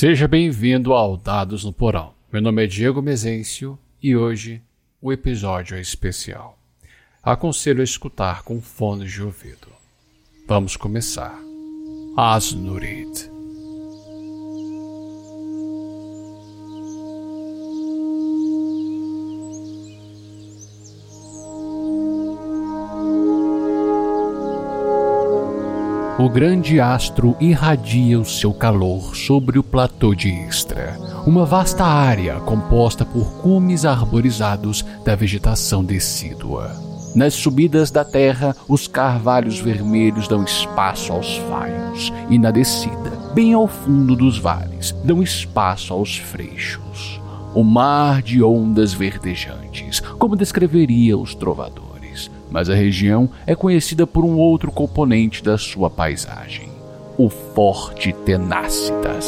Seja bem-vindo ao Dados no Porão. Meu nome é Diego Mezencio e hoje o episódio é especial. Aconselho a escutar com fones de ouvido. Vamos começar. Asnurid. O grande astro irradia o seu calor sobre o platô de Istra, uma vasta área composta por cumes arborizados da vegetação decídua. Nas subidas da terra, os carvalhos vermelhos dão espaço aos faios, e na descida, bem ao fundo dos vales, dão espaço aos freixos. O mar de ondas verdejantes, como descreveria os trovadores mas a região é conhecida por um outro componente da sua paisagem: o Forte Tenácitas.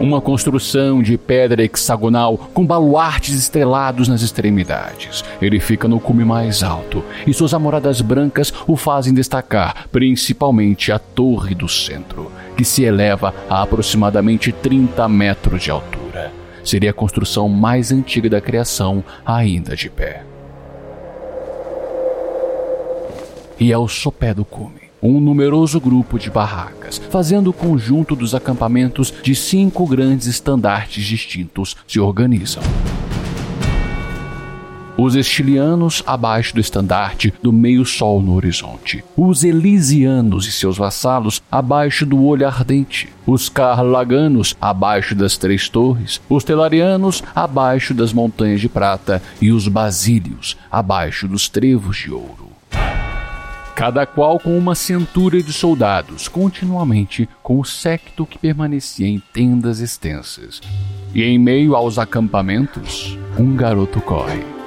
Uma construção de pedra hexagonal com baluartes estrelados nas extremidades. Ele fica no cume mais alto e suas amoradas brancas o fazem destacar, principalmente a torre do centro, que se eleva a aproximadamente 30 metros de altura seria a construção mais antiga da criação ainda de pé. E ao sopé do cume, um numeroso grupo de barracas, fazendo o conjunto dos acampamentos de cinco grandes estandartes distintos, se organizam os estilianos abaixo do estandarte do meio-sol no horizonte, os elisianos e seus vassalos abaixo do olho ardente, os carlaganos abaixo das três torres, os telarianos abaixo das montanhas de prata. E os basílios abaixo dos trevos de ouro. Cada qual com uma centúria de soldados, continuamente com o séquito que permanecia em tendas extensas. E em meio aos acampamentos, um garoto corre.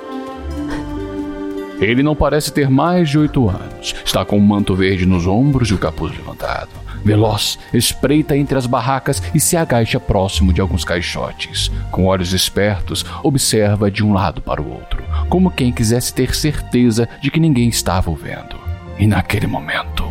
Ele não parece ter mais de oito anos. Está com um manto verde nos ombros e o capuz levantado. Veloz, espreita entre as barracas e se agacha próximo de alguns caixotes. Com olhos espertos, observa de um lado para o outro, como quem quisesse ter certeza de que ninguém estava o vendo. E naquele momento.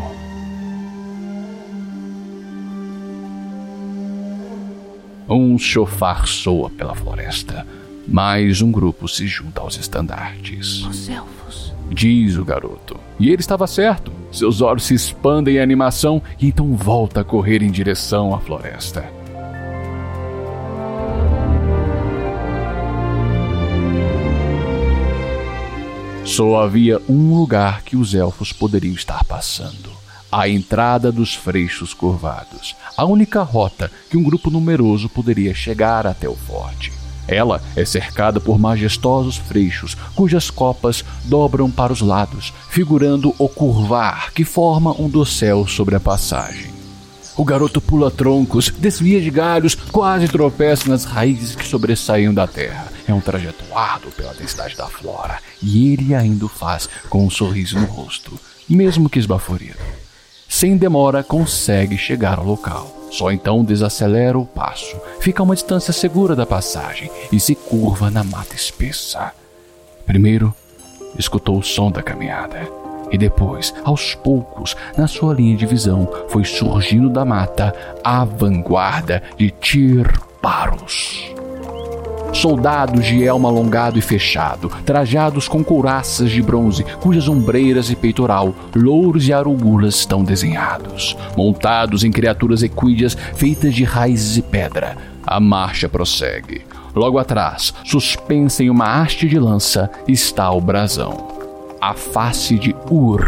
Um chofar soa pela floresta. Mais um grupo se junta aos estandartes. Os elfos. Diz o garoto. E ele estava certo. Seus olhos se expandem em animação e então volta a correr em direção à floresta. Só havia um lugar que os elfos poderiam estar passando: a entrada dos freixos curvados, a única rota que um grupo numeroso poderia chegar até o forte. Ela é cercada por majestosos freixos, cujas copas dobram para os lados, figurando o curvar que forma um dossel sobre a passagem. O garoto pula troncos, desvia de galhos, quase tropeça nas raízes que sobressaem da terra. É um trajeto árduo pela densidade da flora, e ele ainda o faz com um sorriso no rosto, mesmo que esbaforido. Sem demora, consegue chegar ao local. Só então desacelera o passo, fica a uma distância segura da passagem e se curva na mata espessa. Primeiro, escutou o som da caminhada. E depois, aos poucos, na sua linha de visão, foi surgindo da mata a vanguarda de Tirparos soldados de elmo alongado e fechado, trajados com couraças de bronze, cujas ombreiras e peitoral, louros e arugulas estão desenhados, montados em criaturas equídeas feitas de raízes e pedra. A marcha prossegue. Logo atrás, suspensa em uma haste de lança, está o brasão. A face de Ur,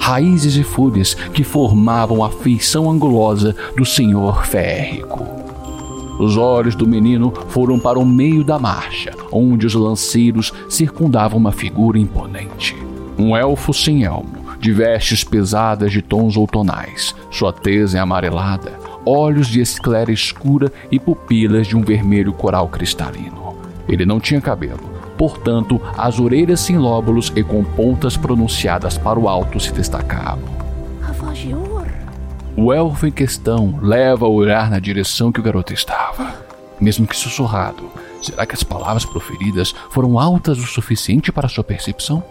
raízes e folhas que formavam a feição angulosa do senhor férrico. Os olhos do menino foram para o meio da marcha, onde os lanceiros circundavam uma figura imponente. Um elfo sem elmo, de vestes pesadas de tons outonais, sua tez é amarelada, olhos de esclera escura e pupilas de um vermelho coral cristalino. Ele não tinha cabelo, portanto, as orelhas sem lóbulos e com pontas pronunciadas para o alto se destacavam. A voz de o elfo em questão leva a olhar na direção que o garoto estava. Mesmo que sussurrado, Será que as palavras proferidas foram altas o suficiente para sua percepção?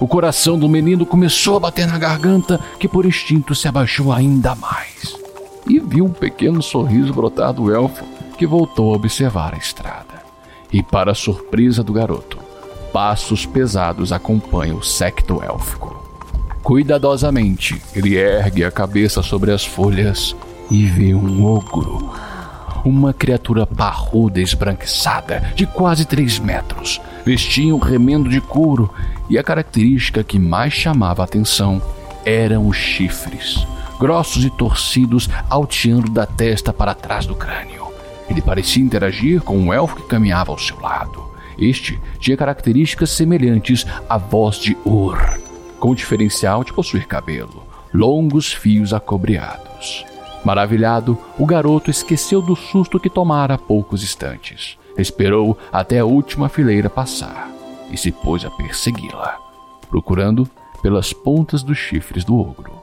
O coração do menino começou a bater na garganta, que por instinto se abaixou ainda mais. E viu um pequeno sorriso brotar do elfo, que voltou a observar a estrada. E, para a surpresa do garoto, passos pesados acompanham o secto élfico. Cuidadosamente, ele ergue a cabeça sobre as folhas e vê um ogro uma criatura parruda esbranquiçada de quase 3 metros. Vestia um remendo de couro e a característica que mais chamava a atenção eram os chifres, grossos e torcidos, alteando da testa para trás do crânio. Ele parecia interagir com um elfo que caminhava ao seu lado. Este tinha características semelhantes à voz de Ur, com o diferencial de possuir cabelo, longos fios acobreados. Maravilhado, o garoto esqueceu do susto que tomara há poucos instantes. Esperou até a última fileira passar e se pôs a persegui-la, procurando pelas pontas dos chifres do ogro.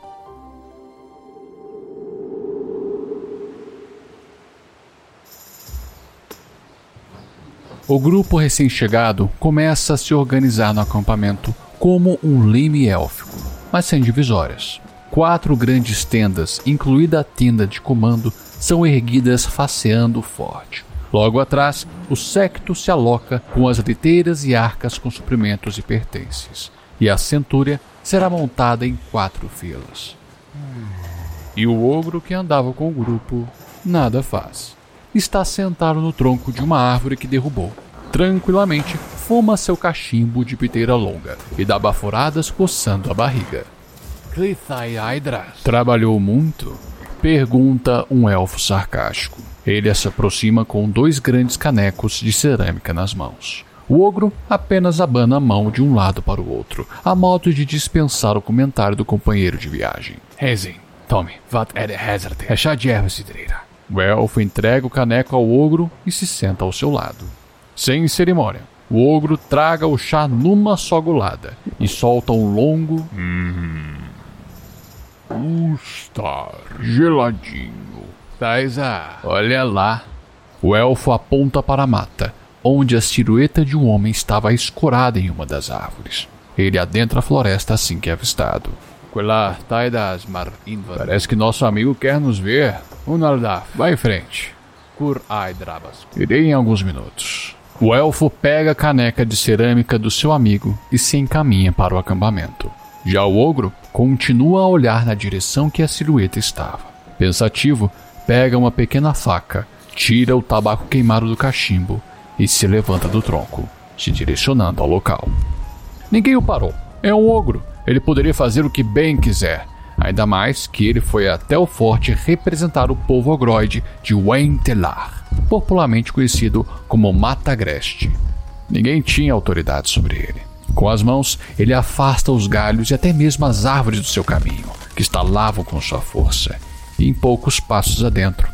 O grupo recém-chegado começa a se organizar no acampamento como um leme élfico, mas sem divisórias. Quatro grandes tendas, incluída a tenda de comando, são erguidas faceando o forte. Logo atrás, o secto se aloca com as liteiras e arcas com suprimentos e pertences, e a centúria será montada em quatro filas. E o ogro que andava com o grupo nada faz. Está sentado no tronco de uma árvore que derrubou. Tranquilamente, fuma seu cachimbo de piteira longa e dá baforadas coçando a barriga. Trabalhou muito? Pergunta um elfo sarcástico. Ele se aproxima com dois grandes canecos de cerâmica nas mãos. O ogro apenas abana a mão de um lado para o outro, a modo de dispensar o comentário do companheiro de viagem. Rezem, tome, wat er hazard, é chá de erva cidreira. O elfo entrega o caneco ao ogro e se senta ao seu lado. Sem cerimônia, o ogro traga o chá numa só golada e solta um longo. Hum, Está geladinho. Taisa, olha lá. O elfo aponta para a mata, onde a silhueta de um homem estava escorada em uma das árvores. Ele adentra a floresta assim que é avistado. Parece que nosso amigo quer nos ver. Unaldaf, vai em frente. Kur. Irei em alguns minutos. O elfo pega a caneca de cerâmica do seu amigo e se encaminha para o acampamento. Já o ogro continua a olhar na direção que a silhueta estava. Pensativo, pega uma pequena faca, tira o tabaco queimado do cachimbo e se levanta do tronco, se direcionando ao local. Ninguém o parou. É um ogro. Ele poderia fazer o que bem quiser. Ainda mais que ele foi até o forte representar o povo ogroide de Wentelar, popularmente conhecido como Mata Agreste. Ninguém tinha autoridade sobre ele. Com as mãos, ele afasta os galhos e até mesmo as árvores do seu caminho, que estalavam com sua força. E em poucos passos adentro,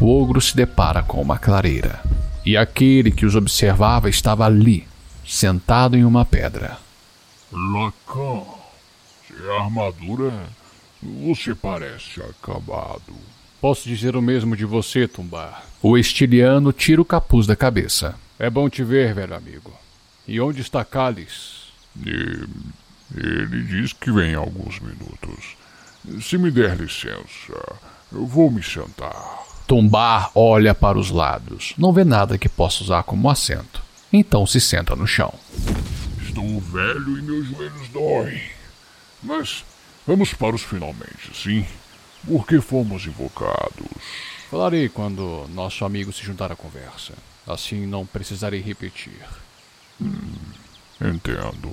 o ogro se depara com uma clareira. E aquele que os observava estava ali, sentado em uma pedra. Lacan, sem armadura, você parece acabado. Posso dizer o mesmo de você, Tumbar. O estiliano tira o capuz da cabeça. É bom te ver, velho amigo. E onde está Cálice? E ele diz que vem em alguns minutos. Se me der licença, eu vou me sentar. Tumbar olha para os lados. Não vê nada que possa usar como assento. Então se senta no chão. Estou velho e meus joelhos doem. Mas vamos para os finalmente, sim? Por que fomos invocados? Falarei quando nosso amigo se juntar à conversa. Assim não precisarei repetir. Hum. Entendo.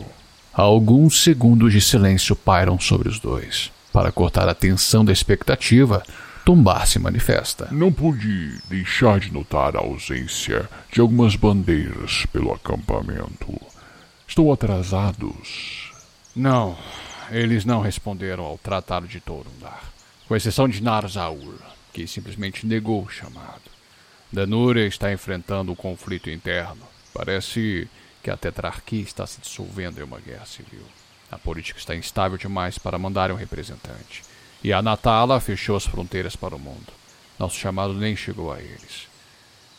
Alguns segundos de silêncio pairam sobre os dois. Para cortar a tensão da expectativa, Tumbar se manifesta. Não pude deixar de notar a ausência de algumas bandeiras pelo acampamento. Estão atrasados? Não, eles não responderam ao Tratado de Torundar, com exceção de Narzaur, que simplesmente negou o chamado. Danúria está enfrentando um conflito interno. Parece que a tetrarquia está se dissolvendo em uma guerra civil. A política está instável demais para mandar um representante. E a Natala fechou as fronteiras para o mundo. Nosso chamado nem chegou a eles.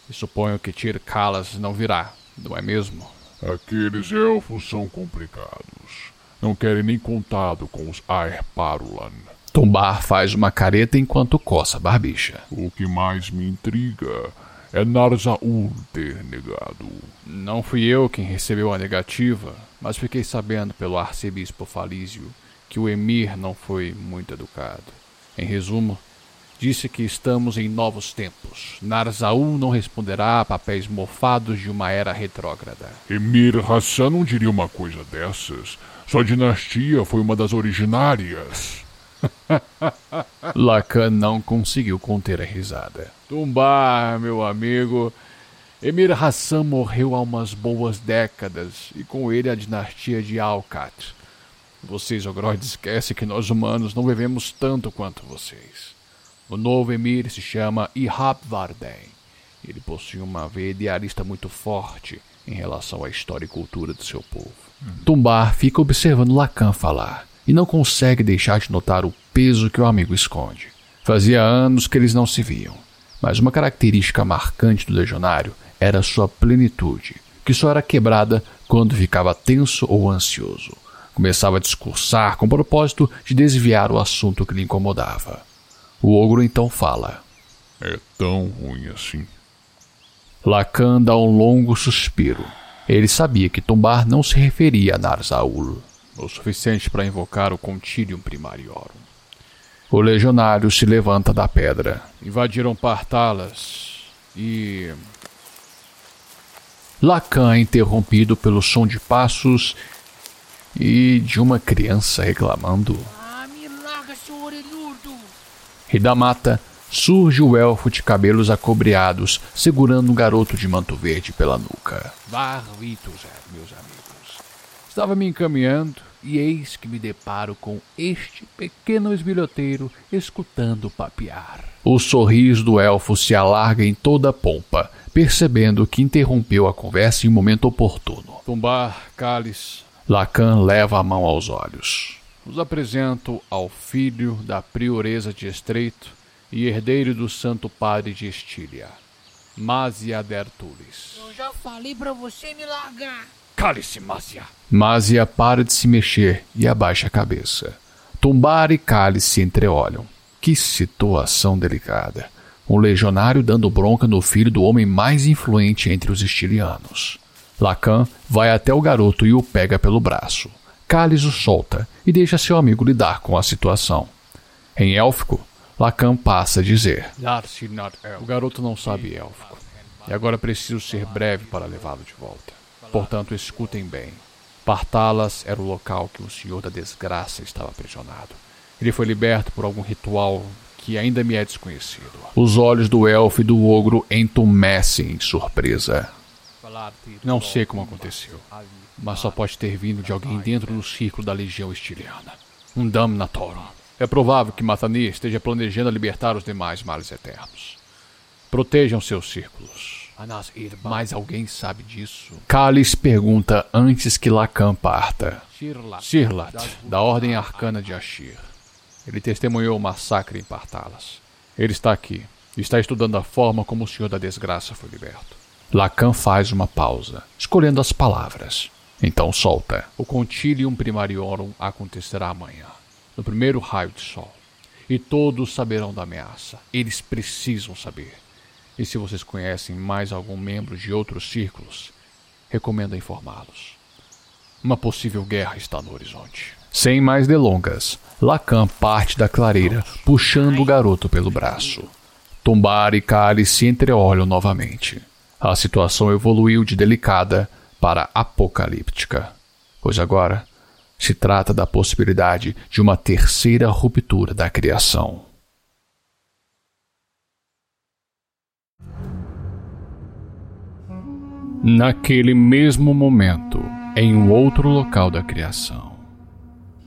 E suponho que Tir Kalas não virá, não é mesmo? Aqueles elfos são complicados. Não querem nem contado com os Aerparulan. Tumbar faz uma careta enquanto coça a barbicha. O que mais me intriga é Narzaul ter negado. Não fui eu quem recebeu a negativa, mas fiquei sabendo pelo arcebispo Falísio que o emir não foi muito educado. Em resumo, disse que estamos em novos tempos. Narzaul não responderá a papéis mofados de uma era retrógrada. Emir Hassan não diria uma coisa dessas. Sua dinastia foi uma das originárias. Lacan não conseguiu conter a risada. Tumbar, meu amigo. Emir Hassan morreu há umas boas décadas e com ele a dinastia de Alcat. Vocês, Ogrod, esquecem que nós humanos não vivemos tanto quanto vocês. O novo emir se chama Ihab Varden. Ele possui uma veia idealista muito forte em relação à história e cultura do seu povo. Tumbar fica observando Lacan falar e não consegue deixar de notar o peso que o amigo esconde. Fazia anos que eles não se viam, mas uma característica marcante do legionário era sua plenitude, que só era quebrada quando ficava tenso ou ansioso. Começava a discursar com o propósito de desviar o assunto que lhe incomodava. O ogro então fala: É tão ruim assim. Lacan dá um longo suspiro. Ele sabia que Tombar não se referia a Narzaul, o suficiente para invocar o Contilium Primariorum. O legionário se levanta da pedra. Invadiram Partalas e. Lacan é interrompido pelo som de passos e de uma criança reclamando. Ah, me larga, seu orelhudo! E da mata surge o elfo de cabelos acobreados, segurando um garoto de manto verde pela nuca. Barbitos, meus amigos. Estava me encaminhando e eis que me deparo com este pequeno esbilhoteiro escutando papear. O sorriso do elfo se alarga em toda a pompa, percebendo que interrompeu a conversa em um momento oportuno. Tumbar, cálice. Lacan leva a mão aos olhos. Os apresento ao filho da prioresa de Estreito e herdeiro do Santo Padre de Estília, Masia Dertulis. Eu já falei pra você me largar! Cale-se, Masia! Masia para de se mexer e abaixa a cabeça. Tumbar e Cálice se entreolham. Que situação delicada. Um legionário dando bronca no filho do homem mais influente entre os estilianos. Lacan vai até o garoto e o pega pelo braço. Cálice o solta e deixa seu amigo lidar com a situação. Em élfico, Lacan passa a dizer: O garoto não sabe élfico, e agora preciso ser breve para levá-lo de volta. Portanto, escutem bem. Partalas era o local que o Senhor da Desgraça estava aprisionado. Ele foi liberto por algum ritual que ainda me é desconhecido. Os olhos do elfo e do ogro entumecem em surpresa. Não sei como aconteceu, mas só pode ter vindo de alguém dentro do círculo da legião estiliana. Um Damnatorum. É provável que Matani esteja planejando libertar os demais males eternos. Protejam seus círculos. Mas alguém sabe disso? Kalis pergunta antes que Lacan parta. Sirlat, da Ordem Arcana de Ashir. Ele testemunhou o massacre em Partalas. Ele está aqui está estudando a forma como o Senhor da Desgraça foi liberto. Lacan faz uma pausa, escolhendo as palavras. Então solta. O Contilium Primariorum acontecerá amanhã, no primeiro raio de sol. E todos saberão da ameaça. Eles precisam saber. E se vocês conhecem mais algum membro de outros círculos, recomendo informá-los. Uma possível guerra está no horizonte. Sem mais delongas, Lacan parte da clareira, puxando o garoto pelo braço. Tumbar e Kali se entreolham novamente. A situação evoluiu de delicada para apocalíptica, pois agora se trata da possibilidade de uma terceira ruptura da criação. Naquele mesmo momento, em um outro local da criação,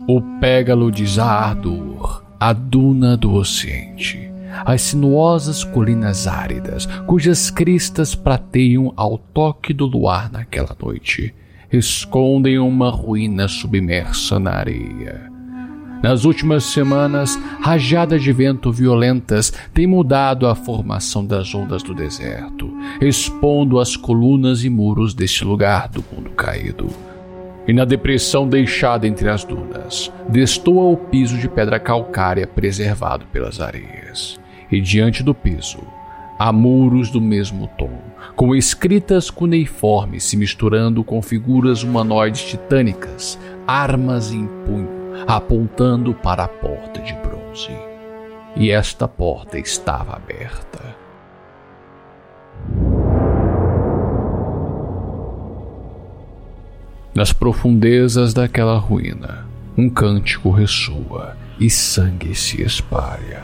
o pégalo de Zaadur, a duna do ocidente, as sinuosas colinas áridas, cujas cristas prateiam ao toque do luar naquela noite, escondem uma ruína submersa na areia. Nas últimas semanas, rajadas de vento violentas têm mudado a formação das ondas do deserto, expondo as colunas e muros deste lugar do mundo caído. E na depressão deixada entre as dunas, destoa o piso de pedra calcária preservado pelas areias. E diante do piso, há muros do mesmo tom, com escritas cuneiformes se misturando com figuras humanoides titânicas, armas em punho apontando para a porta de bronze. E esta porta estava aberta. Nas profundezas daquela ruína, um cântico ressoa e sangue se espalha.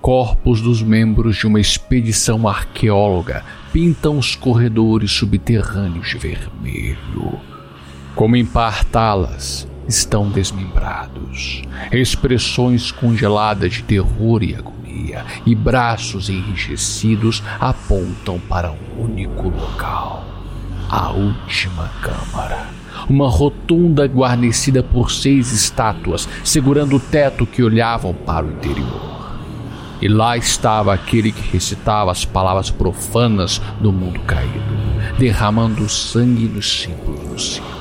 Corpos dos membros de uma expedição arqueóloga pintam os corredores subterrâneos de vermelho. Como em Partalas, estão desmembrados. Expressões congeladas de terror e agonia e braços enrijecidos apontam para um único local a última câmara. Uma rotunda guarnecida por seis estátuas segurando o teto que olhavam para o interior. E lá estava aquele que recitava as palavras profanas do mundo caído, derramando sangue nos símbolos do céu.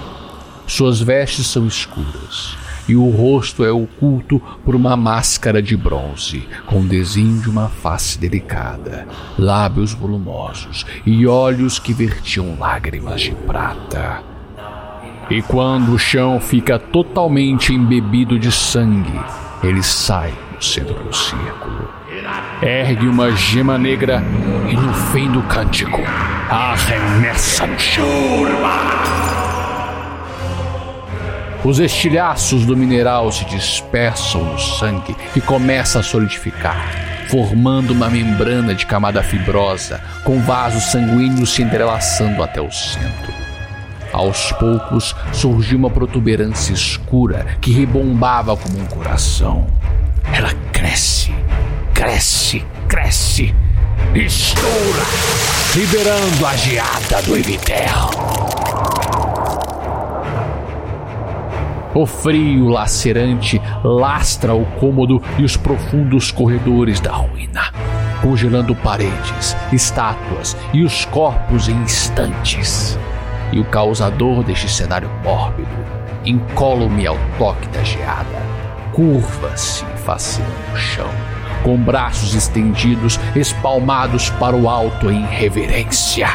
Suas vestes são escuras e o rosto é oculto por uma máscara de bronze, com desenho de uma face delicada, lábios volumosos e olhos que vertiam lágrimas de prata. E quando o chão fica totalmente embebido de sangue, ele sai do centro do círculo. Ergue uma gema negra e no fim do cântico arremessa no chão. Os estilhaços do mineral se dispersam no sangue e começa a solidificar, formando uma membrana de camada fibrosa, com vasos sanguíneos se entrelaçando até o centro. Aos poucos surgiu uma protuberância escura que rebombava como um coração. Ela cresce, cresce, cresce, estoura, liberando a geada do Evitel. O frio lacerante lastra o cômodo e os profundos corredores da ruína, congelando paredes, estátuas e os corpos em instantes. E o causador deste cenário mórbido, incólume ao toque da geada, curva-se faceando o chão, com braços estendidos, espalmados para o alto em reverência.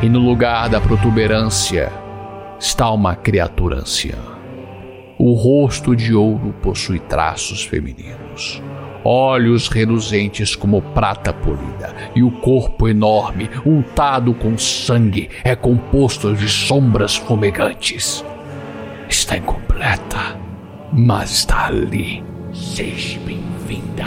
E no lugar da protuberância está uma criatura anciã o rosto de ouro possui traços femininos, olhos reluzentes como prata polida, e o corpo enorme, untado com sangue, é composto de sombras fumegantes. Está incompleta, mas está ali. Seja bem-vinda.